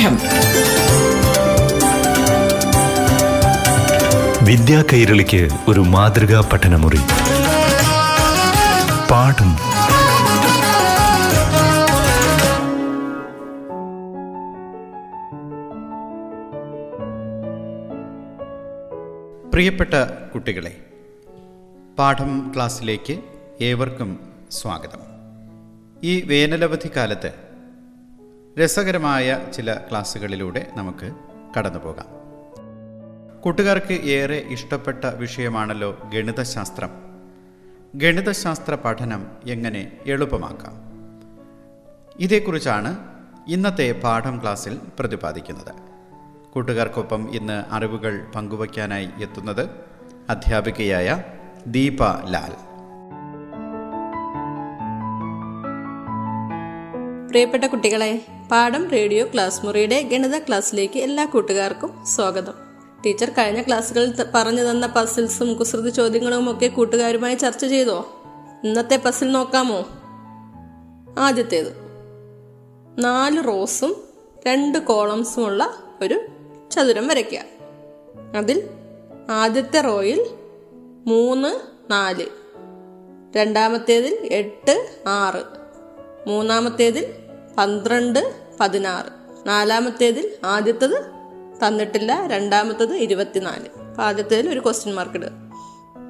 പാഠം. വിദ്യാ കൈരളിക്ക് ഒരു മാതൃകാ പഠനമുറി. പാഠം. പ്രിയപ്പെട്ട കുട്ടികളെ പാഠം ക്ലാസ്സിലേക്ക് ഏവർക്കും സ്വാഗതം. ഈ വേനലവധി കാലത്ത് രസകരമായ ചില ക്ലാസ്സുകളിലൂടെ നമുക്ക് കടന്നു പോകാം കൂട്ടുകാർക്ക് ഏറെ ഇഷ്ടപ്പെട്ട വിഷയമാണല്ലോ ഗണിതശാസ്ത്രം. ഗണിതശാസ്ത്ര പഠനം എങ്ങനെ എളുപ്പമാക്കാം? ഇതേക്കുറിച്ചാണ് ഇന്നത്തെ പാഠം ക്ലാസ്സിൽ പ്രതിപാദിക്കുന്നത്. കൂട്ടുകാർക്കൊപ്പം ഇന്ന് അറിവുകൾ പങ്കുവയ്ക്കാനായി എത്തുന്നത് അധ്യാപികയായ ദീപ ലാൽ. പ്രിയപ്പെട്ട കുട്ടികളെ പാഠം റേഡിയോ ക്ലാസ് മുറിയുടെ ഗണിത ക്ലാസ്സിലേക്ക് എല്ലാ കൂട്ടുകാർക്കും സ്വാഗതം. ടീച്ചർ കഴിഞ്ഞ ക്ലാസ്സുകളിൽ പറഞ്ഞു തന്ന പസിൽസും കുസൃതി ചോദ്യങ്ങളും ഒക്കെ കൂട്ടുകാരുമായി ചർച്ച ചെയ്തോ? ഇന്നത്തെ പസിൽ നോക്കാമോ? ആദ്യത്തേത്. നാല് റോസും രണ്ട് കോളംസും ഉള്ള ഒരു ചതുരം വരയ്ക്കുക. അതിൽ ആദ്യത്തെ റോയിൽ മൂന്ന് നാല്. രണ്ടാമത്തേതിൽ എട്ട് ആറ്. മൂന്നാമത്തേതിൽ പന്ത്രണ്ട് പതിനാറ്. നാലാമത്തേതിൽ ആദ്യത്തത് തന്നിട്ടില്ല രണ്ടാമത്തത് ഇരുപത്തിനാല്. അപ്പോൾ ആദ്യത്തേതിൽ ഒരു ക്വസ്റ്റ്യൻ മാർക്ക് ഇടുക.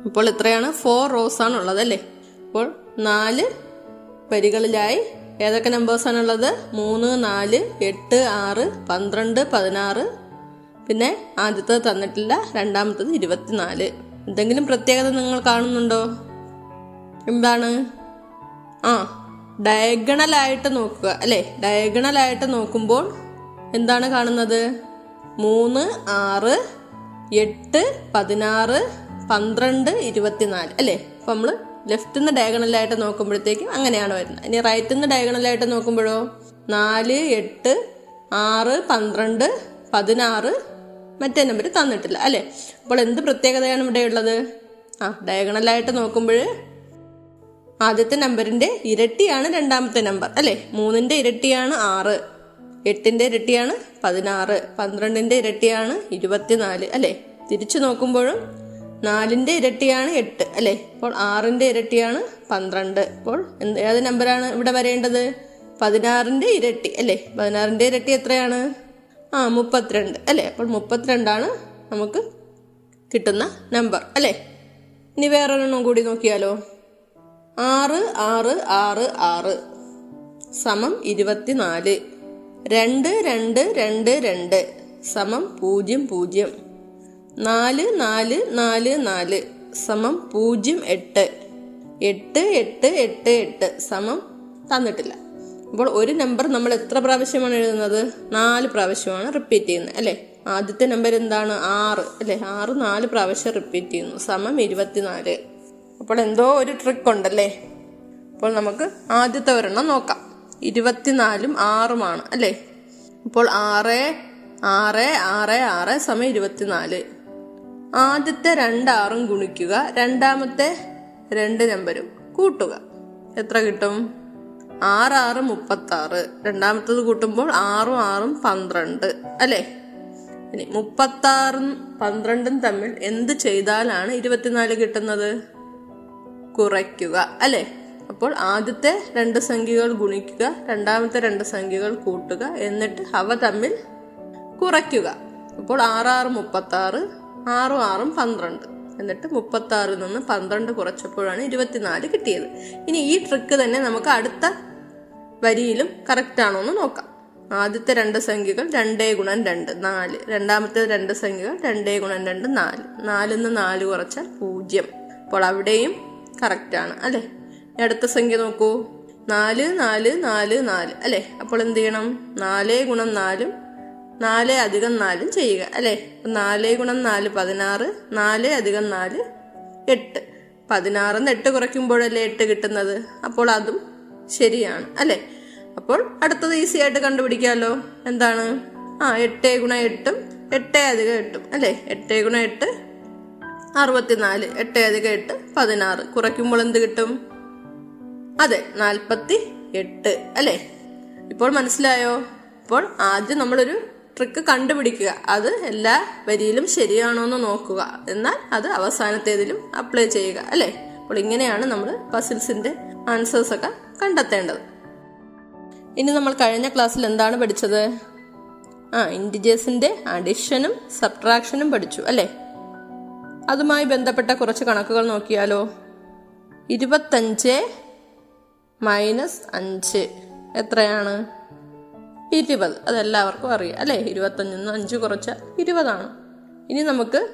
അപ്പോൾ ഇത്രയാണ് ഫോർ റോസ് ആണ് ഉള്ളത് അല്ലേ അപ്പോൾ നാല് വരികളിലായി ഏതൊക്കെ നമ്പേഴ്സാണ് ഉള്ളത് മൂന്ന് നാല് എട്ട് ആറ് പന്ത്രണ്ട് പതിനാറ്. പിന്നെ ആദ്യത്തത് തന്നിട്ടില്ല രണ്ടാമത്തത് ഇരുപത്തിനാല്. എന്തെങ്കിലും പ്രത്യേകത നിങ്ങൾ കാണുന്നുണ്ടോ? എന്താണ്? ആ ഡയഗണലായിട്ട് നോക്കുക അല്ലേ? ഡയഗണലായിട്ട് നോക്കുമ്പോൾ എന്താണ് കാണുന്നത്? മൂന്ന് ആറ് എട്ട് പതിനാറ് പന്ത്രണ്ട് ഇരുപത്തിനാല് അല്ലേ? അപ്പം നമ്മൾ ലെഫ്റ്റിൽ നിന്ന് ഡയഗണലായിട്ട് നോക്കുമ്പോഴത്തേക്കും അങ്ങനെയാണ് വരുന്നത്. ഇനി റൈറ്റിൽ നിന്ന് ഡയഗണലായിട്ട് നോക്കുമ്പോഴോ? നാല് എട്ട് ആറ് പന്ത്രണ്ട് പതിനാറ് മറ്റേ നമ്പർ തന്നിട്ടില്ല അല്ലേ? അപ്പോൾ എന്ത് പ്രത്യേകതയാണ് ഇവിടെ ഉള്ളത്? ആ ഡയഗണലായിട്ട് നോക്കുമ്പോൾ ആദ്യത്തെ നമ്പറിന്റെ ഇരട്ടിയാണ് രണ്ടാമത്തെ നമ്പർ അല്ലെ? മൂന്നിന്റെ ഇരട്ടിയാണ് ആറ് എട്ടിന്റെ ഇരട്ടിയാണ് പതിനാറ് പന്ത്രണ്ടിന്റെ ഇരട്ടിയാണ് ഇരുപത്തിനാല് അല്ലെ? തിരിച്ചു നോക്കുമ്പോഴും നാലിന്റെ ഇരട്ടിയാണ് എട്ട് അല്ലെ? അപ്പോൾ ആറിന്റെ ഇരട്ടിയാണ് പന്ത്രണ്ട്. അപ്പോൾ എന്ത് ഏത് നമ്പറാണ് ഇവിടെ വരേണ്ടത്? പതിനാറിന്റെ ഇരട്ടി അല്ലെ? പതിനാറിന്റെ ഇരട്ടി എത്രയാണ്? ആ മുപ്പത്തിരണ്ട് അല്ലെ? അപ്പോൾ മുപ്പത്തിരണ്ടാണ് നമുക്ക് കിട്ടുന്ന നമ്പർ അല്ലെ? ഇനി വേറൊരെണ്ണം കൂടി നോക്കിയാലോ? ആറ് ആറ് ആറ് ആറ്. സമം ഇരുപത്തിനാല്. രണ്ട് രണ്ട് രണ്ട് രണ്ട്. സമം പൂജ്യം പൂജ്യം. നാല് നാല് നാല് നാല്. സമം പൂജ്യം എട്ട്. എട്ട് എട്ട് എട്ട് എട്ട്. സമം തന്നിട്ടില്ല. അപ്പോൾ ഒരു നമ്പർ നമ്മൾ എത്ര പ്രാവശ്യമാണ് എഴുതുന്നത്? നാല് പ്രാവശ്യമാണ് റിപ്പീറ്റ് ചെയ്യുന്നത് അല്ലേ? ആദ്യത്തെ നമ്പർ എന്താണ്? ആറ് അല്ലേ? ആറ് നാല് പ്രാവശ്യം റിപ്പീറ്റ് ചെയ്യുന്നു. സമം ഇരുപത്തിനാല്. അപ്പോൾ എന്തോ ഒരു ട്രിക്ക് ഉണ്ടല്ലേ? അപ്പോൾ നമുക്ക് ആദ്യത്തെ ഒരെണ്ണം നോക്കാം. ഇരുപത്തിനാലും ആറുമാണ് അല്ലേ? അപ്പോൾ ആറ് ആറ് ആറ് ആറ് സമയം ഇരുപത്തിനാല്. ആദ്യത്തെ രണ്ടാറും ഗുണിക്കുക രണ്ടാമത്തെ രണ്ട് നമ്പരും കൂട്ടുക. എത്ര കിട്ടും? ആറ് ആറ് മുപ്പത്തി ആറ് രണ്ടാമത്തത് കൂട്ടുമ്പോൾ ആറും ആറും പന്ത്രണ്ട് അല്ലേ? ഇനി മുപ്പത്താറും പന്ത്രണ്ടും തമ്മിൽ എന്ത് ചെയ്താലാണ് ഇരുപത്തിനാല് കിട്ടുന്നത്? കുറയ്ക്കുക അല്ലേ? അപ്പോൾ ആദ്യത്തെ രണ്ട് സംഖ്യകൾ ഗുണിക്കുക രണ്ടാമത്തെ രണ്ട് സംഖ്യകൾ കൂട്ടുക എന്നിട്ട് അവ തമ്മിൽ കുറയ്ക്കുക. അപ്പോൾ ആറ് ആറ് മുപ്പത്തി ആറ് ആറും ആറും പന്ത്രണ്ട്. എന്നിട്ട് മുപ്പത്തി ആറിൽ നിന്ന് പന്ത്രണ്ട് കുറച്ചപ്പോഴാണ് ഇരുപത്തിനാല് കിട്ടിയത്. ഇനി ഈ ട്രിക്ക് തന്നെ നമുക്ക് അടുത്ത വരിയിലും കറക്റ്റ് ആണോ എന്ന് നോക്കാം. ആദ്യത്തെ രണ്ട് സംഖ്യകൾ രണ്ടേ ഗുണം രണ്ട് നാല്. രണ്ടാമത്തെ രണ്ട് സംഖ്യകൾ രണ്ടേ ഗുണം രണ്ട് നാല്. നാലിൽ നിന്ന് നാല് കുറച്ചാൽ പൂജ്യം. അപ്പോൾ അവിടെയും കറക്റ്റ് ആണ്. അല്ലെ? അടുത്ത സംഖ്യ നോക്കൂ. നാല് നാല് നാല് നാല്. അല്ലെ? അപ്പോൾ എന്ത് ചെയ്യണം? നാല് ഗുണം നാലും നാല് അധികം നാലും ചെയ്യുക. അല്ലെ? നാല് ഗുണം നാല് പതിനാറ്. നാല് അധികം നാല് എട്ട്. പതിനാറിന്ന് എട്ട് കുറയ്ക്കുമ്പോഴല്ലേ എട്ട് കിട്ടുന്നത്? അപ്പോൾ അതും ശരിയാണ്. അല്ലെ? അപ്പോൾ അടുത്തത് ഈസി ആയിട്ട് കണ്ടുപിടിക്കാമല്ലോ എന്താണ്? ആ എട്ട് ഗുണ എട്ടും എട്ട് അധികം എട്ടും. അല്ലെ? എട്ട് ഗുണ എട്ട് അറുപത്തിനാല് എട്ട് അധികം എട്ട് പതിനാറ്. കുറയ്ക്കുമ്പോൾ എന്ത് കിട്ടും? അതെ നാൽപ്പത്തി എട്ട് അല്ലെ? ഇപ്പോൾ മനസ്സിലായോ? ഇപ്പോൾ ആദ്യം നമ്മളൊരു ട്രിക്ക് കണ്ടുപിടിക്കുക. അത് എല്ലാ വരിയിലും ശരിയാണോ എന്ന് നോക്കുക. എന്നാൽ അത് അവസാനത്തേതിലും അപ്ലൈ ചെയ്യുക. അല്ലേ? അപ്പോൾ ഇങ്ങനെയാണ് നമ്മൾ പസിൽസിന്റെ ആൻസേഴ്സ് ഒക്കെ കണ്ടെത്തേണ്ടത്. ഇനി നമ്മൾ കഴിഞ്ഞ ക്ലാസ്സിൽ എന്താണ് പഠിച്ചത്? ആ ഇൻഡിജേഴ്സിന്റെ അഡിഷനും സബ്ട്രാക്ഷനും പഠിച്ചു. അല്ലേ? അതുമായി ബന്ധപ്പെട്ട കുറച്ച് കണക്കുകൾ നോക്കിയാലോ? ഇരുപത്തഞ്ച് മൈനസ് അഞ്ച്. എത്രയാണ്? ഇരുപത്. അതെല്ലാവർക്കും അറിയാം അല്ലേ? ഇരുപത്തഞ്ചിൽ നിന്ന് അഞ്ച് കുറച്ച ഇരുപതാണ്. ഇനി നമുക്ക്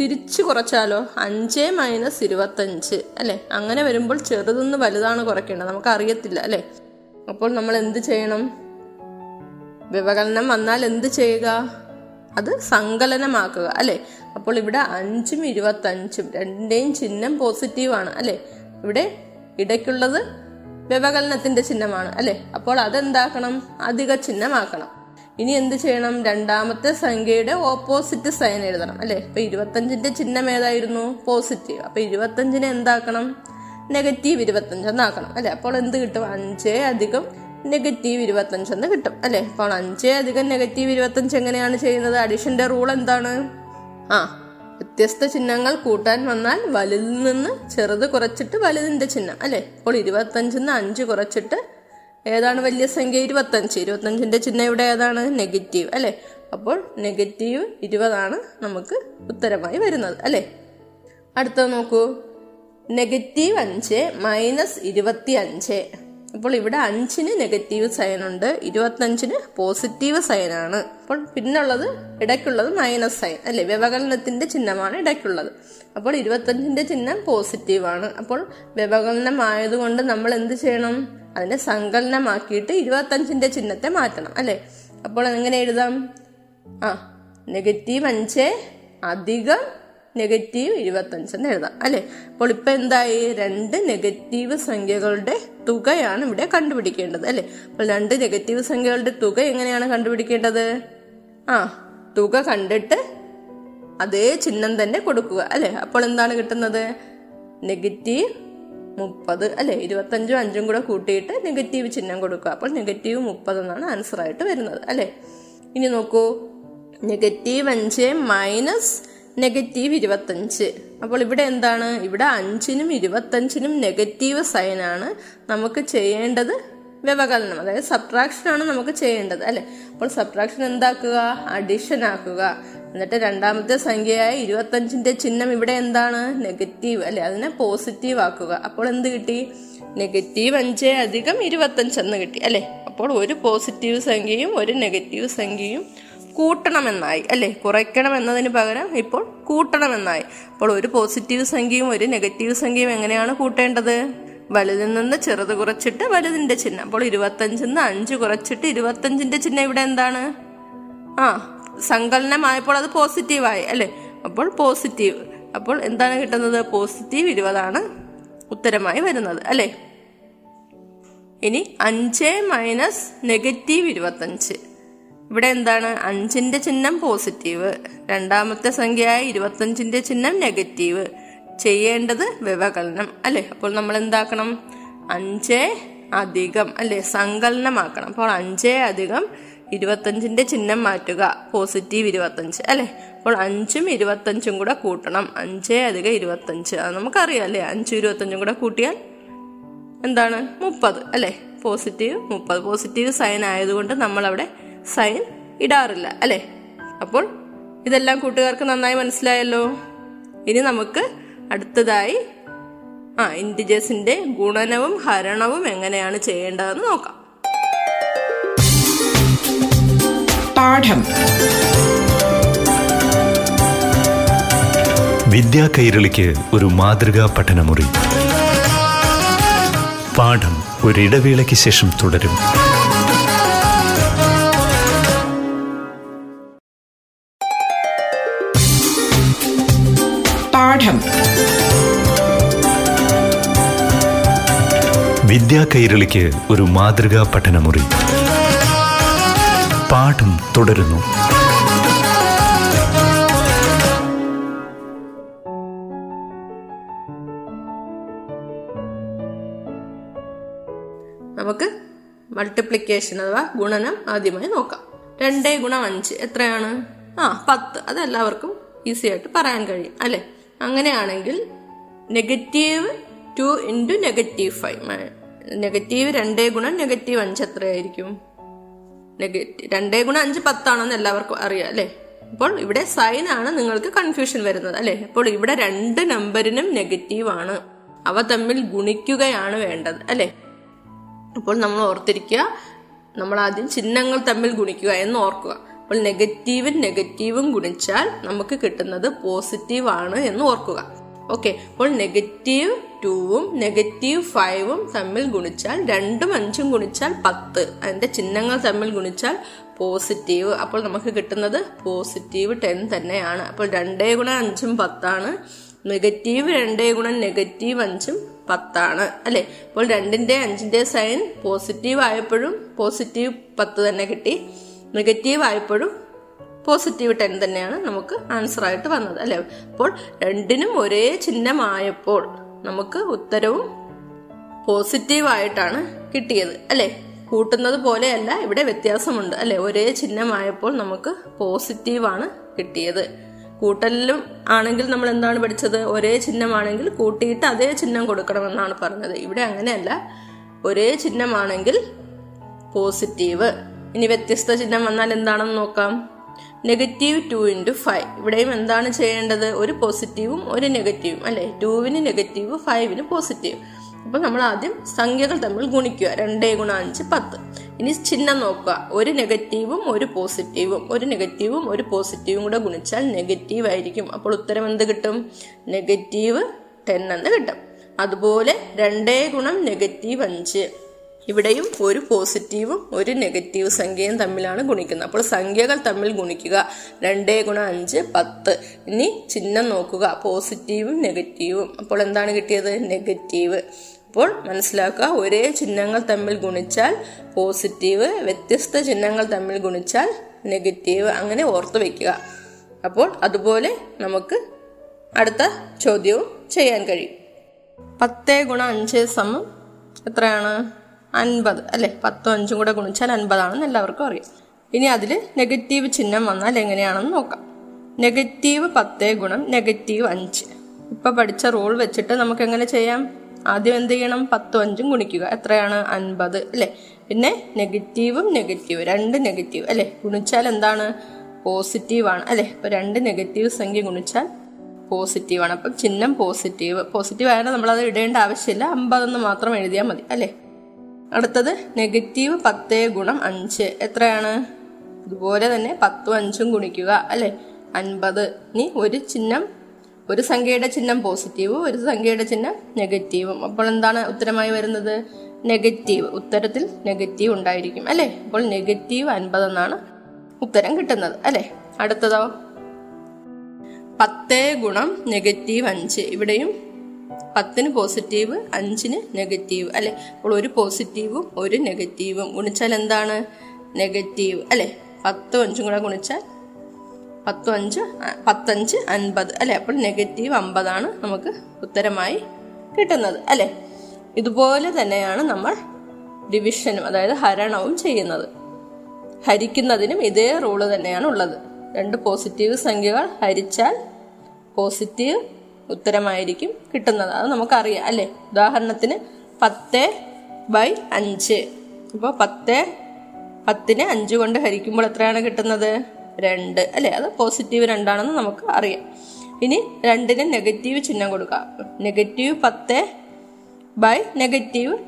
തിരിച്ചു കുറച്ചാലോ? അഞ്ച് മൈനസ് ഇരുപത്തഞ്ച് അല്ലേ? അങ്ങനെ വരുമ്പോൾ ചെറുതെന്ന് വലുതാണ് കുറയ്ക്കേണ്ടത്. നമുക്ക് അറിയത്തില്ല അല്ലേ? അപ്പോൾ നമ്മൾ എന്ത് ചെയ്യണം? വ്യവകലനം വന്നാൽ എന്ത് ചെയ്യുക? അത് സങ്കലനമാക്കുക അല്ലെ? അപ്പോൾ ഇവിടെ അഞ്ചും ഇരുപത്തഞ്ചും രണ്ടിന്റെയും ചിഹ്നം പോസിറ്റീവാണ് അല്ലെ? ഇവിടെ ഇടയ്ക്കുള്ളത് വ്യവകലനത്തിന്റെ ചിഹ്നമാണ് അല്ലെ? അപ്പോൾ അതെന്താക്കണം? അധിക ചിഹ്നമാക്കണം. ഇനി എന്ത് ചെയ്യണം? രണ്ടാമത്തെ സംഖ്യയുടെ ഓപ്പോസിറ്റ് സൈൻ എഴുതണം അല്ലെ? അപ്പൊ ഇരുപത്തഞ്ചിന്റെ ചിഹ്നം ഏതായിരുന്നു? പോസിറ്റീവ് അപ്പൊ ഇരുപത്തഞ്ചിനെ എന്താക്കണം? നെഗറ്റീവ് ഇരുപത്തഞ്ച് എന്നാക്കണം അല്ലെ? അപ്പോൾ എന്ത് കിട്ടും? അഞ്ചേ അധികം നെഗറ്റീവ് ഇരുപത്തഞ്ച് എന്ന് കിട്ടും അല്ലെ? അപ്പോൾ അഞ്ച് അധികം നെഗറ്റീവ് ഇരുപത്തഞ്ച് എങ്ങനെയാണ് ചെയ്യുന്നത്? അഡീഷന്റെ റൂൾ എന്താണ്? ആ വ്യത്യസ്ത ചിഹ്നങ്ങൾ കൂട്ടാൻ വന്നാൽ വലുതിൽ നിന്ന് ചെറുത് കുറച്ചിട്ട് വലുതിന്റെ ചിഹ്നം അല്ലെ? അപ്പോൾ ഇരുപത്തഞ്ചിന്ന് അഞ്ച് കുറച്ചിട്ട് ഏതാണ് വലിയ സംഖ്യ? ഇരുപത്തഞ്ച്. ഇരുപത്തഞ്ചിന്റെ ചിഹ്നം ഇവിടെ ഏതാണ്? നെഗറ്റീവ് അല്ലെ? അപ്പോൾ നെഗറ്റീവ് ഇരുപതാണ് നമുക്ക് ഉത്തരമായി വരുന്നത് അല്ലെ? അടുത്ത നോക്കൂ. നെഗറ്റീവ് അഞ്ച് മൈനസ് ഇരുപത്തി അഞ്ച് അപ്പോൾ ഇവിടെ അഞ്ചിന് നെഗറ്റീവ് സൈൻ ഉണ്ട് ഇരുപത്തഞ്ചിന് പോസിറ്റീവ് സൈൻ ആണ്. അപ്പോൾ പിന്നുള്ളത് ഇടയ്ക്കുള്ളത് മൈനസ് സൈൻ അല്ലെ? വ്യവകലനത്തിന്റെ ചിഹ്നമാണ് ഇടയ്ക്കുള്ളത്. അപ്പോൾ ഇരുപത്തഞ്ചിന്റെ ചിഹ്നം പോസിറ്റീവ് ആണ്. അപ്പോൾ വ്യവകലനം ആയതുകൊണ്ട് നമ്മൾ എന്ത് ചെയ്യണം? അതിനെ സങ്കലനമാക്കിയിട്ട് ഇരുപത്തഞ്ചിന്റെ ചിഹ്നത്തെ മാറ്റണം. അല്ലെ? അപ്പോൾ എങ്ങനെ എഴുതാം? ആ നെഗറ്റീവ് അഞ്ച് അധികം നെഗറ്റീവ് ഇരുപത്തഞ്ചെന്ന് എഴുതാം അല്ലെ? അപ്പോൾ ഇപ്പൊ എന്തായി? രണ്ട് നെഗറ്റീവ് സംഖ്യകളുടെ തുകയാണ് ഇവിടെ കണ്ടുപിടിക്കേണ്ടത് അല്ലെ? അപ്പോൾ രണ്ട് നെഗറ്റീവ് സംഖ്യകളുടെ തുക എങ്ങനെയാണ് കണ്ടുപിടിക്കേണ്ടത്? ആ തുക കണ്ടിട്ട് അതേ ചിഹ്നം തന്നെ കൊടുക്കുക അല്ലെ? അപ്പോൾ എന്താണ് കിട്ടുന്നത്? നെഗറ്റീവ് മുപ്പത് അല്ലെ? ഇരുപത്തഞ്ചും അഞ്ചും കൂടെ കൂട്ടിയിട്ട് നെഗറ്റീവ് ചിഹ്നം കൊടുക്കുക. അപ്പോൾ നെഗറ്റീവ് മുപ്പത് എന്നാണ് ആൻസർ ആയിട്ട് വരുന്നത് അല്ലെ? ഇനി നോക്കൂ. നെഗറ്റീവ് അഞ്ച് മൈനസ് നെഗറ്റീവ് ഇരുപത്തഞ്ച്. അപ്പോൾ ഇവിടെ എന്താണ്? ഇവിടെ അഞ്ചിനും ഇരുപത്തഞ്ചിനും നെഗറ്റീവ് സൈനാണ് നമുക്ക് ചെയ്യേണ്ടത് വ്യവകലനം. അതായത് സബ്ട്രാക്ഷൻ ആണ് നമുക്ക് ചെയ്യേണ്ടത് അല്ലെ? അപ്പോൾ സബ്ട്രാക്ഷൻ എന്താക്കുക? അഡിഷൻ ആക്കുക. എന്നിട്ട് രണ്ടാമത്തെ സംഖ്യയായ ഇരുപത്തഞ്ചിന്റെ ചിഹ്നം ഇവിടെ എന്താണ്? നെഗറ്റീവ് അല്ലെ? അതിനെ പോസിറ്റീവ് ആക്കുക. അപ്പോൾ എന്ത് കിട്ടി? നെഗറ്റീവ് അഞ്ച് അധികം ഇരുപത്തഞ്ച് എന്ന് കിട്ടി അല്ലെ? അപ്പോൾ ഒരു പോസിറ്റീവ് സംഖ്യയും ഒരു നെഗറ്റീവ് സംഖ്യയും കൂട്ടണമെന്നായി അല്ലെ? കുറയ്ക്കണം എന്നതിന് പകരം ഇപ്പോൾ കൂട്ടണമെന്നായി. അപ്പോൾ ഒരു പോസിറ്റീവ് സംഖ്യയും ഒരു നെഗറ്റീവ് സംഖ്യയും എങ്ങനെയാണ് കൂട്ടേണ്ടത്? വലുതിൽ നിന്ന് ചെറുത് കുറച്ചിട്ട് വലുതിന്റെ ചിഹ്നം. അപ്പോൾ ഇരുപത്തഞ്ചിൽ നിന്ന് അഞ്ച് കുറച്ചിട്ട് ഇരുപത്തഞ്ചിന്റെ ചിഹ്നം ഇവിടെ എന്താണ്? ആ സങ്കലനമായപ്പോൾ അത് പോസിറ്റീവായി അല്ലെ? അപ്പോൾ പോസിറ്റീവ് അപ്പോൾ എന്താണ് കിട്ടുന്നത്? പോസിറ്റീവ് ഇരുപതാണ് ഉത്തരമായി വരുന്നത് അല്ലെ? ഇനി അഞ്ച് മൈനസ് നെഗറ്റീവ് ഇരുപത്തഞ്ച്. ഇവിടെ എന്താണ്? അഞ്ചിന്റെ ചിഹ്നം പോസിറ്റീവ് രണ്ടാമത്തെ സംഖ്യയായ ഇരുപത്തഞ്ചിന്റെ ചിഹ്നം നെഗറ്റീവ്. ചെയ്യേണ്ടത് വ്യവകലനം അല്ലെ? അപ്പോൾ നമ്മൾ എന്താക്കണം? അഞ്ച് അധികം അല്ലെ? സങ്കലനമാക്കണം. അപ്പോൾ അഞ്ച് അധികം ഇരുപത്തഞ്ചിന്റെ ചിഹ്നം മാറ്റുക. പോസിറ്റീവ് ഇരുപത്തഞ്ച് അല്ലെ? അപ്പോൾ അഞ്ചും ഇരുപത്തഞ്ചും കൂടെ കൂട്ടണം. അഞ്ച് അധികം ഇരുപത്തഞ്ച്. അത് നമുക്കറിയാം അല്ലെ? അഞ്ചും ഇരുപത്തഞ്ചും കൂടെ കൂട്ടിയാൽ എന്താണ്? മുപ്പത് അല്ലെ? പോസിറ്റീവ് മുപ്പത്. പോസിറ്റീവ് സൈൻ ആയതുകൊണ്ട് നമ്മൾ അവിടെ സൈൻ ഇടാറില്ല അല്ലേ? അപ്പോൾ ഇതെല്ലാം കൂട്ടുകാർക്ക് നന്നായി മനസ്സിലായല്ലോ. ഇനി നമുക്ക് അടുത്തതായി ആ ഇൻഡിജേഴ്സിന്റെ ഗുണനവും ഹരണവും എങ്ങനെയാണ് ചെയ്യേണ്ടതെന്ന് നോക്കാം. പാഠം. വിദ്യാ കൈരളിക്ക് ഒരു മാതൃകാ പഠനമുറി. പാഠം ഒരിടവേളയ്ക്ക് ശേഷം തുടരും. വിദ്യാ കൈരളിക്ക് ഒരു മാതൃകാ പഠനമുറി. പാഠം തുടരുന്നു. നമുക്ക് മൾട്ടിപ്ലിക്കേഷൻ അഥവാ ഗുണനം ആദ്യമായി നോക്കാം. രണ്ടേ ഗുണം അഞ്ച് എത്രയാണ്? ആ പത്ത്. അത് എല്ലാവർക്കും ഈസി ആയിട്ട് പറയാൻ കഴിയും അല്ലെ? അങ്ങനെയാണെങ്കിൽ negative two into negative five negative രണ്ടേ ഗുണം നെഗറ്റീവ് അഞ്ച് എത്രയായിരിക്കും? നെഗറ്റീവ് രണ്ടേ ഗുണം അഞ്ച് പത്താണെന്ന് എല്ലാവർക്കും അറിയാം അല്ലേ? അപ്പോൾ ഇവിടെ സൈൻ ആണ് നിങ്ങൾക്ക് കൺഫ്യൂഷൻ വരുന്നത് അല്ലെ? അപ്പോൾ ഇവിടെ രണ്ട് നമ്പറിനും നെഗറ്റീവ് ആണ്. അവ തമ്മിൽ ഗുണിക്കുകയാണ് വേണ്ടത് അല്ലെ? അപ്പോൾ നമ്മൾ ഓർത്തിരിക്കുക നമ്മൾ ആദ്യം ചിഹ്നങ്ങൾ തമ്മിൽ ഗുണിക്കുക എന്ന് ഓർക്കുക. അപ്പോൾ നെഗറ്റീവും നെഗറ്റീവും ഗുണിച്ചാൽ നമുക്ക് കിട്ടുന്നത് പോസിറ്റീവ് ആണ് എന്ന് ഓർക്കുക. ഓക്കെ അപ്പോൾ നെഗറ്റീവ് ടൂവും നെഗറ്റീവ് ഫൈവും തമ്മിൽ ഗുണിച്ചാൽ രണ്ടും അഞ്ചും ഗുണിച്ചാൽ പത്ത്. അതിന്റെ ചിഹ്നങ്ങൾ തമ്മിൽ ഗുണിച്ചാൽ പോസിറ്റീവ്. അപ്പോൾ നമുക്ക് കിട്ടുന്നത് പോസിറ്റീവ് ടെൻ തന്നെയാണ്. അപ്പോൾ രണ്ടേ ഗുണം അഞ്ചും പത്താണ്. നെഗറ്റീവ് രണ്ടേ ഗുണം നെഗറ്റീവ് അഞ്ചും പത്താണ്. അല്ലെ? അപ്പോൾ രണ്ടിന്റെ അഞ്ചിന്റെ സൈൻ പോസിറ്റീവ് ആയപ്പോഴും പോസിറ്റീവ് പത്ത് തന്നെ കിട്ടി. നെഗറ്റീവ് ആയപ്പോഴും പോസിറ്റീവ് ടെൻ തന്നെയാണ് നമുക്ക് ആൻസർ ആയിട്ട് വന്നത്. അല്ലെ? അപ്പോൾ രണ്ടിനും ഒരേ ചിഹ്നമായപ്പോൾ നമുക്ക് ഉത്തരവും പോസിറ്റീവ് ആയിട്ടാണ് കിട്ടിയത് അല്ലെ? കൂട്ടുന്നത് പോലെയല്ല ഇവിടെ വ്യത്യാസമുണ്ട് അല്ലെ? ഒരേ ചിഹ്നമായപ്പോൾ നമുക്ക് പോസിറ്റീവ് ആണ് കിട്ടിയത്. കൂട്ടലിലും ആണെങ്കിൽ നമ്മൾ എന്താണ് പഠിച്ചത്? ഒരേ ചിഹ്നമാണെങ്കിൽ കൂട്ടിയിട്ട് അതേ ചിഹ്നം കൊടുക്കണമെന്നാണ് പറഞ്ഞത്. ഇവിടെ അങ്ങനെയല്ല. ഒരേ ചിഹ്നമാണെങ്കിൽ പോസിറ്റീവ്. ഇനി വ്യത്യസ്ത ചിഹ്നം വന്നാൽ എന്താണെന്ന് നോക്കാം. നെഗറ്റീവ് ടു ഇന്റു ഫൈവ് ഇവിടെയും എന്താണ് ചെയ്യേണ്ടത്? ഒരു പോസിറ്റീവും ഒരു നെഗറ്റീവും അല്ലെ? ടുവിന് നെഗറ്റീവ് ഫൈവിന് പോസിറ്റീവ് അപ്പോൾ നമ്മൾ ആദ്യം സംഖ്യകൾ തമ്മിൽ ഗുണിക്കുക. രണ്ടേ ഗുണ അഞ്ച് പത്ത്. ഇനി ചിഹ്നം നോക്കുക. ഒരു നെഗറ്റീവും ഒരു പോസിറ്റീവും ഒരു നെഗറ്റീവും ഒരു പോസിറ്റീവും കൂടെ ഗുണിച്ചാൽ നെഗറ്റീവ് ആയിരിക്കും. അപ്പോൾ ഉത്തരം എന്ത് കിട്ടും? നെഗറ്റീവ് ടെൻ എന്ന് കിട്ടും. അതുപോലെ രണ്ടേ ഗുണം നെഗറ്റീവ് അഞ്ച്. ഇവിടെയും ഒരു പോസിറ്റീവും ഒരു നെഗറ്റീവ് സംഖ്യയും തമ്മിലാണ് ഗുണിക്കുന്നത്. അപ്പോൾ സംഖ്യകൾ തമ്മിൽ ഗുണിക്കുക. രണ്ടേ ഗുണ അഞ്ച് പത്ത്. ഇനി ചിഹ്നം നോക്കുക. പോസിറ്റീവും നെഗറ്റീവും. അപ്പോൾ എന്താണ് കിട്ടിയത്? നെഗറ്റീവ്. അപ്പോൾ മനസ്സിലാക്കുക ഒരേ ചിഹ്നങ്ങൾ തമ്മിൽ ഗുണിച്ചാൽ പോസിറ്റീവ് വ്യത്യസ്ത ചിഹ്നങ്ങൾ തമ്മിൽ ഗുണിച്ചാൽ നെഗറ്റീവ്. അങ്ങനെ ഓർത്ത് വയ്ക്കുക അപ്പോൾ അതുപോലെ നമുക്ക് അടുത്ത ചോദ്യവും ചെയ്യാൻ കഴിയും. പത്തേ ഗുണ അഞ്ച് സമം എത്രയാണ്? അൻപത് അല്ലെ? പത്തും അഞ്ചും കൂടെ ഗുണിച്ചാൽ അൻപതാണെന്ന് എല്ലാവർക്കും അറിയാം. ഇനി അതിൽ നെഗറ്റീവ് ചിഹ്നം വന്നാൽ എങ്ങനെയാണെന്ന് നോക്കാം. നെഗറ്റീവ് പത്ത് ഗുണം നെഗറ്റീവ് അഞ്ച്. ഇപ്പൊ പഠിച്ച റൂൾ വെച്ചിട്ട് നമുക്ക് എങ്ങനെ ചെയ്യാം? ആദ്യം എന്ത് ചെയ്യണം? പത്തും അഞ്ചും ഗുണിക്കുക. എത്രയാണ്? അൻപത് അല്ലേ? പിന്നെ നെഗറ്റീവും നെഗറ്റീവ് രണ്ട് നെഗറ്റീവ് അല്ലെ? ഗുണിച്ചാൽ എന്താണ്? പോസിറ്റീവ് ആണ് അല്ലെ? ഇപ്പൊ രണ്ട് നെഗറ്റീവ് സംഖ്യ ഗുണിച്ചാൽ പോസിറ്റീവ് ആണ്. അപ്പം ചിഹ്നം പോസിറ്റീവ്. പോസിറ്റീവ് ആയാലും നമ്മളത് ഇടേണ്ട ആവശ്യമില്ല. അമ്പതെന്ന് മാത്രം എഴുതിയാൽ മതി അല്ലേ? അടുത്തത് നെഗറ്റീവ് പത്തേ ഗുണം അഞ്ച്. എത്രയാണ്? ഇതുപോലെ തന്നെ പത്തും അഞ്ചും ഗുണിക്കുക അല്ലെ? അൻപത്. ഇനി ഒരു ചിഹ്നം ഒരു സംഖ്യയുടെ ചിഹ്നം പോസിറ്റീവും ഒരു സംഖ്യയുടെ ചിഹ്നം നെഗറ്റീവും. അപ്പോൾ എന്താണ് ഉത്തരമായി വരുന്നത്? നെഗറ്റീവ്. ഉത്തരത്തിൽ നെഗറ്റീവ് ഉണ്ടായിരിക്കും അല്ലെ? അപ്പോൾ നെഗറ്റീവ് അൻപത് എന്നാണ് ഉത്തരം കിട്ടുന്നത് അല്ലെ? അടുത്തതോ? പത്തേ ഗുണം നെഗറ്റീവ് അഞ്ച്. ഇവിടെയും പത്തിന് പോസിറ്റീവ് അഞ്ചിന് നെഗറ്റീവ് അല്ലെ? അപ്പോൾ ഒരു പോസിറ്റീവും ഒരു നെഗറ്റീവും ഗുണിച്ചാൽ എന്താണ്? നെഗറ്റീവ് അല്ലെ? പത്തും അഞ്ചും കൂടെ ഗുണിച്ചാൽ പത്തും അഞ്ച് പത്തഞ്ച് അൻപത്. അല്ലെ? അപ്പോൾ നെഗറ്റീവ് അമ്പതാണ് നമുക്ക് ഉത്തരമായി കിട്ടുന്നത്. അല്ലെ? ഇതുപോലെ തന്നെയാണ് നമ്മൾ ഡിവിഷനും അതായത് ഹരണവും ചെയ്യുന്നത്. ഹരിക്കുന്നതിനും ഇതേ റൂൾ തന്നെയാണ് ഉള്ളത്. രണ്ട് പോസിറ്റീവ് സംഖ്യകൾ ഹരിച്ചാൽ പോസിറ്റീവ് ഉത്തരമായിരിക്കും കിട്ടുന്നത്. അത് നമുക്കറിയാം അല്ലേ? ഉദാഹരണത്തിന് പത്ത് ബൈ അഞ്ച്. അപ്പോൾ പത്ത് പത്തിനെ അഞ്ച് കൊണ്ട് ഹരിക്കുമ്പോൾ എത്രയാണ് കിട്ടുന്നത്? രണ്ട്. അല്ലേ? അത് പോസിറ്റീവ് രണ്ടാണെന്ന് നമുക്ക് അറിയാം. ഇനി രണ്ടിന് നെഗറ്റീവ് ചിഹ്നം കൊടുക്കുക നെഗറ്റീവ് പത്ത് ബൈ നെഗറ്റീവ്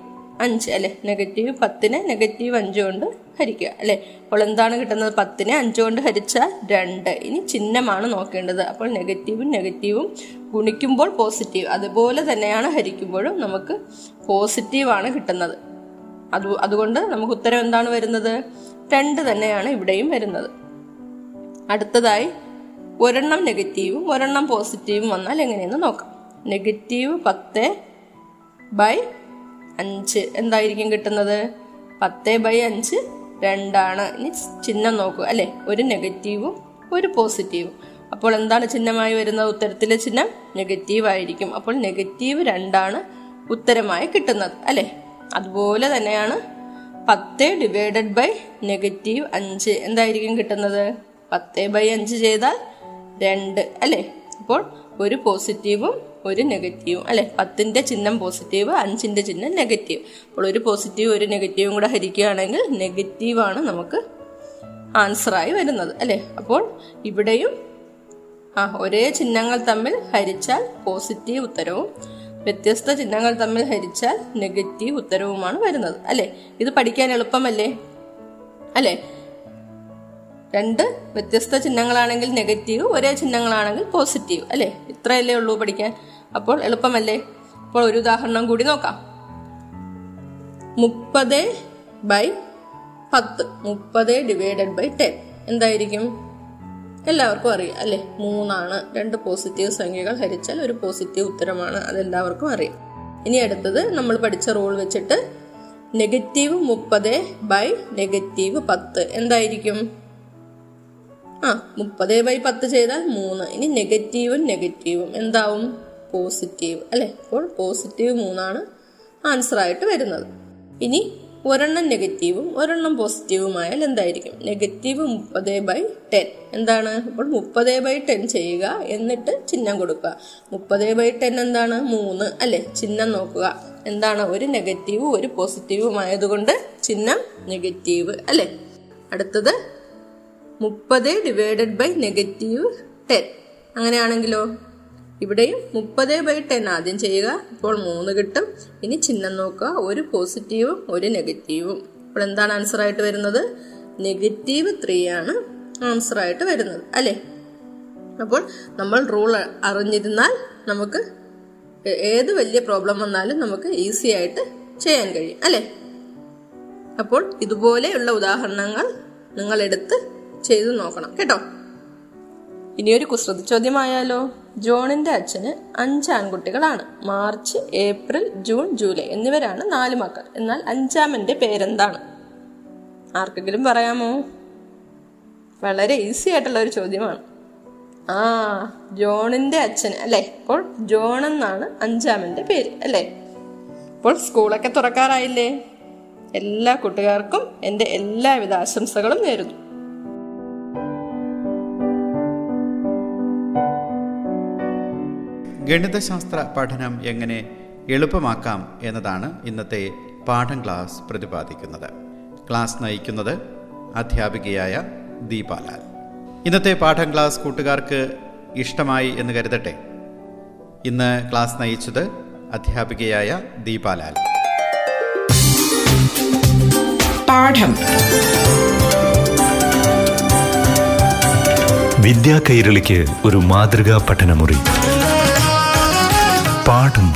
അഞ്ച്. അല്ലെ? നെഗറ്റീവ് പത്തിന് നെഗറ്റീവ് അഞ്ച് കൊണ്ട് ഹരിക്കുക അല്ലെ? അപ്പോൾ എന്താണ് കിട്ടുന്നത്? പത്തിനെ അഞ്ച് കൊണ്ട് ഹരിച്ചാൽ രണ്ട്. ഇനി ചിഹ്നമാണ് നോക്കേണ്ടത്. അപ്പോൾ നെഗറ്റീവും നെഗറ്റീവും ഗുണിക്കുമ്പോൾ പോസിറ്റീവ്. അതുപോലെ തന്നെയാണ് ഹരിക്കുമ്പോഴും നമുക്ക് പോസിറ്റീവാണ് കിട്ടുന്നത്. അത് അതുകൊണ്ട് നമുക്ക് ഉത്തരം എന്താണ് വരുന്നത്? രണ്ട് തന്നെയാണ് ഇവിടെയും വരുന്നത്. അടുത്തതായി ഒരെണ്ണം നെഗറ്റീവും ഒരെണ്ണം പോസിറ്റീവും വന്നാൽ എങ്ങനെയെന്ന് നോക്കാം. നെഗറ്റീവ് പത്ത് ബൈ അഞ്ച്. എന്തായിരിക്കും കിട്ടുന്നത്? പത്ത് ബൈ അഞ്ച് രണ്ടാണ്. ഇനി ചിഹ്നം നോക്കുക അല്ലെ? ഒരു നെഗറ്റീവും ഒരു പോസിറ്റീവും. അപ്പോൾ എന്താണ് ചിഹ്നമായി വരുന്നത്? ഉത്തരത്തിലെ ചിഹ്നം നെഗറ്റീവ് ആയിരിക്കും അപ്പോൾ നെഗറ്റീവ് രണ്ടാണ് ഉത്തരമായി കിട്ടുന്നത്. അല്ലെ? അതുപോലെ തന്നെയാണ് പത്ത് ഡിവൈഡഡ് ബൈ നെഗറ്റീവ് അഞ്ച്. എന്തായിരിക്കും കിട്ടുന്നത്? പത്ത് ബൈ അഞ്ച് ചെയ്താൽ രണ്ട്. അല്ലേ? അപ്പോൾ ഒരു പോസിറ്റീവും ഒരു നെഗറ്റീവും അല്ലെ? പത്തിന്റെ ചിഹ്നം പോസിറ്റീവ് അഞ്ചിന്റെ ചിഹ്നം നെഗറ്റീവ് അപ്പോൾ ഒരു പോസിറ്റീവ് ഒരു നെഗറ്റീവും കൂടെ ഹരിക്കുകയാണെങ്കിൽ നെഗറ്റീവാണ് നമുക്ക് ആൻസറായി വരുന്നത് അല്ലേ? അപ്പോൾ ഇവിടെയും ആ ഒരേ ചിഹ്നങ്ങൾ തമ്മിൽ ഹരിച്ചാൽ പോസിറ്റീവ് ഉത്തരവും വ്യത്യസ്ത ചിഹ്നങ്ങൾ തമ്മിൽ ഹരിച്ചാൽ നെഗറ്റീവ് ഉത്തരവുമാണ് വരുന്നത് അല്ലെ? ഇത് പഠിക്കാൻ എളുപ്പമല്ലേ? അല്ലെ? രണ്ട് വ്യത്യസ്ത ചിഹ്നങ്ങളാണെങ്കിൽ നെഗറ്റീവ് ഒരേ ചിഹ്നങ്ങളാണെങ്കിൽ പോസിറ്റീവ് അല്ലെ? ഇത്രയല്ലേ ഉള്ളൂ പഠിക്കാൻ. അപ്പോൾ എളുപ്പമല്ലേ? അപ്പോൾ ഒരു ഉദാഹരണം കൂടി നോക്കാം. മുപ്പത് ബൈ പത്ത്. മുപ്പത് ഡിവൈഡഡ് ബൈ ടെൻ. എന്തായിരിക്കും? എല്ലാവർക്കും അറിയാം അല്ലെ? മൂന്നാണ്. രണ്ട് പോസിറ്റീവ് സംഖ്യകൾ ഹരിച്ചാൽ ഒരു പോസിറ്റീവ് ഉത്തരമാണ്. അതെല്ലാവർക്കും അറിയാം. ഇനി അടുത്തത് നമ്മൾ പഠിച്ച റൂൾ വെച്ചിട്ട് നെഗറ്റീവ് മുപ്പത് ബൈ നെഗറ്റീവ് പത്ത്. എന്തായിരിക്കും? ആ മുപ്പത് ബൈ പത്ത് ചെയ്താൽ മൂന്ന്. ഇനി നെഗറ്റീവും നെഗറ്റീവും എന്താവും? പോസിറ്റീവ് അല്ലെ? അപ്പോൾ പോസിറ്റീവ് മൂന്നാണ് ആൻസർ ആയിട്ട് വരുന്നത്. ഇനി ഒരെണ്ണം നെഗറ്റീവും ഒരെണ്ണം പോസിറ്റീവുമായാൽ എന്തായിരിക്കും? നെഗറ്റീവ് മുപ്പത് ബൈ ടെൻ എന്താണ്? അപ്പോൾ മുപ്പത് ബൈ ടെൻ ചെയ്യുക എന്നിട്ട് ചിഹ്നം കൊടുക്കുക. മുപ്പത് ബൈ ടെൻ എന്താണ്? മൂന്ന് അല്ലെ? ചിഹ്നം നോക്കുക. എന്താണ്? ഒരു നെഗറ്റീവ് ഒരു പോസിറ്റീവും ആയതുകൊണ്ട് ചിഹ്നം നെഗറ്റീവ് അല്ലെ? അടുത്തത് മുപ്പത് ഡിവൈഡഡ് ബൈ നെഗറ്റീവ് ടെൻ അങ്ങനെയാണെങ്കിലോ? ഇവിടെയും മുപ്പത് ബൈ ടെൻ ആദ്യം ചെയ്യുക. ഇപ്പോൾ മൂന്ന് കിട്ടും. ഇനി ചിഹ്നം നോക്കുക. ഒരു പോസിറ്റീവും ഒരു നെഗറ്റീവും അപ്പോൾ എന്താണ് ആൻസർ ആയിട്ട് വരുന്നത്? നെഗറ്റീവ് ത്രീ ആണ് ആൻസർ ആയിട്ട് വരുന്നത്. അല്ലേ? അപ്പോൾ നമ്മൾ റൂൾ അറിഞ്ഞിരുന്നാൽ നമുക്ക് ഏത് വലിയ പ്രോബ്ലം വന്നാലും നമുക്ക് ഈസി ആയിട്ട് ചെയ്യാൻ കഴിയും. അല്ലേ? അപ്പോൾ ഇതുപോലെയുള്ള ഉദാഹരണങ്ങൾ നിങ്ങൾ എടുത്ത് ചെയ്തു നോക്കണം. കേട്ടോ? ഇനിയൊരു കുസൃതി ചോദ്യമായാലോ? ജോണിന്റെ അച്ഛന് അഞ്ച് ആൺകുട്ടികളാണ്. മാർച്ച് ഏപ്രിൽ ജൂൺ ജൂലൈ എന്നിവരാണ് നാല് മക്കൾ. എന്നാൽ അഞ്ചാമന്റെ പേരെന്താണ്? ആർക്കെങ്കിലും പറയാമോ? വളരെ ഈസി ആയിട്ടുള്ള ഒരു ചോദ്യമാണ്. ആ ജോണിന്റെ അച്ഛന് അല്ലെ? ഇപ്പോൾ ജോൺ എന്നാണ് അഞ്ചാമന്റെ പേര് അല്ലെ? ഇപ്പോൾ സ്കൂളൊക്കെ തുറക്കാറായില്ലേ? എല്ലാ കൂട്ടുകാർക്കും എന്റെ എല്ലാവിധ ആശംസകളും നേരുന്നു. ഗണിതശാസ്ത്ര പഠനം എങ്ങനെ എളുപ്പമാക്കാം എന്നതാണ് ഇന്നത്തെ പാഠം ക്ലാസ് പ്രതിപാദിക്കുന്നത്. ക്ലാസ് നയിക്കുന്നത് അധ്യാപികയായ ദീപാലാൽ. ഇന്നത്തെ പാഠം ക്ലാസ് കൂട്ടുകാർക്ക് ഇഷ്ടമായി എന്ന് കരുതട്ടെ? ഇന്ന് ക്ലാസ് നയിച്ചത് അധ്യാപികയായ ദീപാലാൽ. പാഠം. വിദ്യാ കൈരളിക്ക് ഒരു മാതൃകാ പഠനമുറി. പാഠം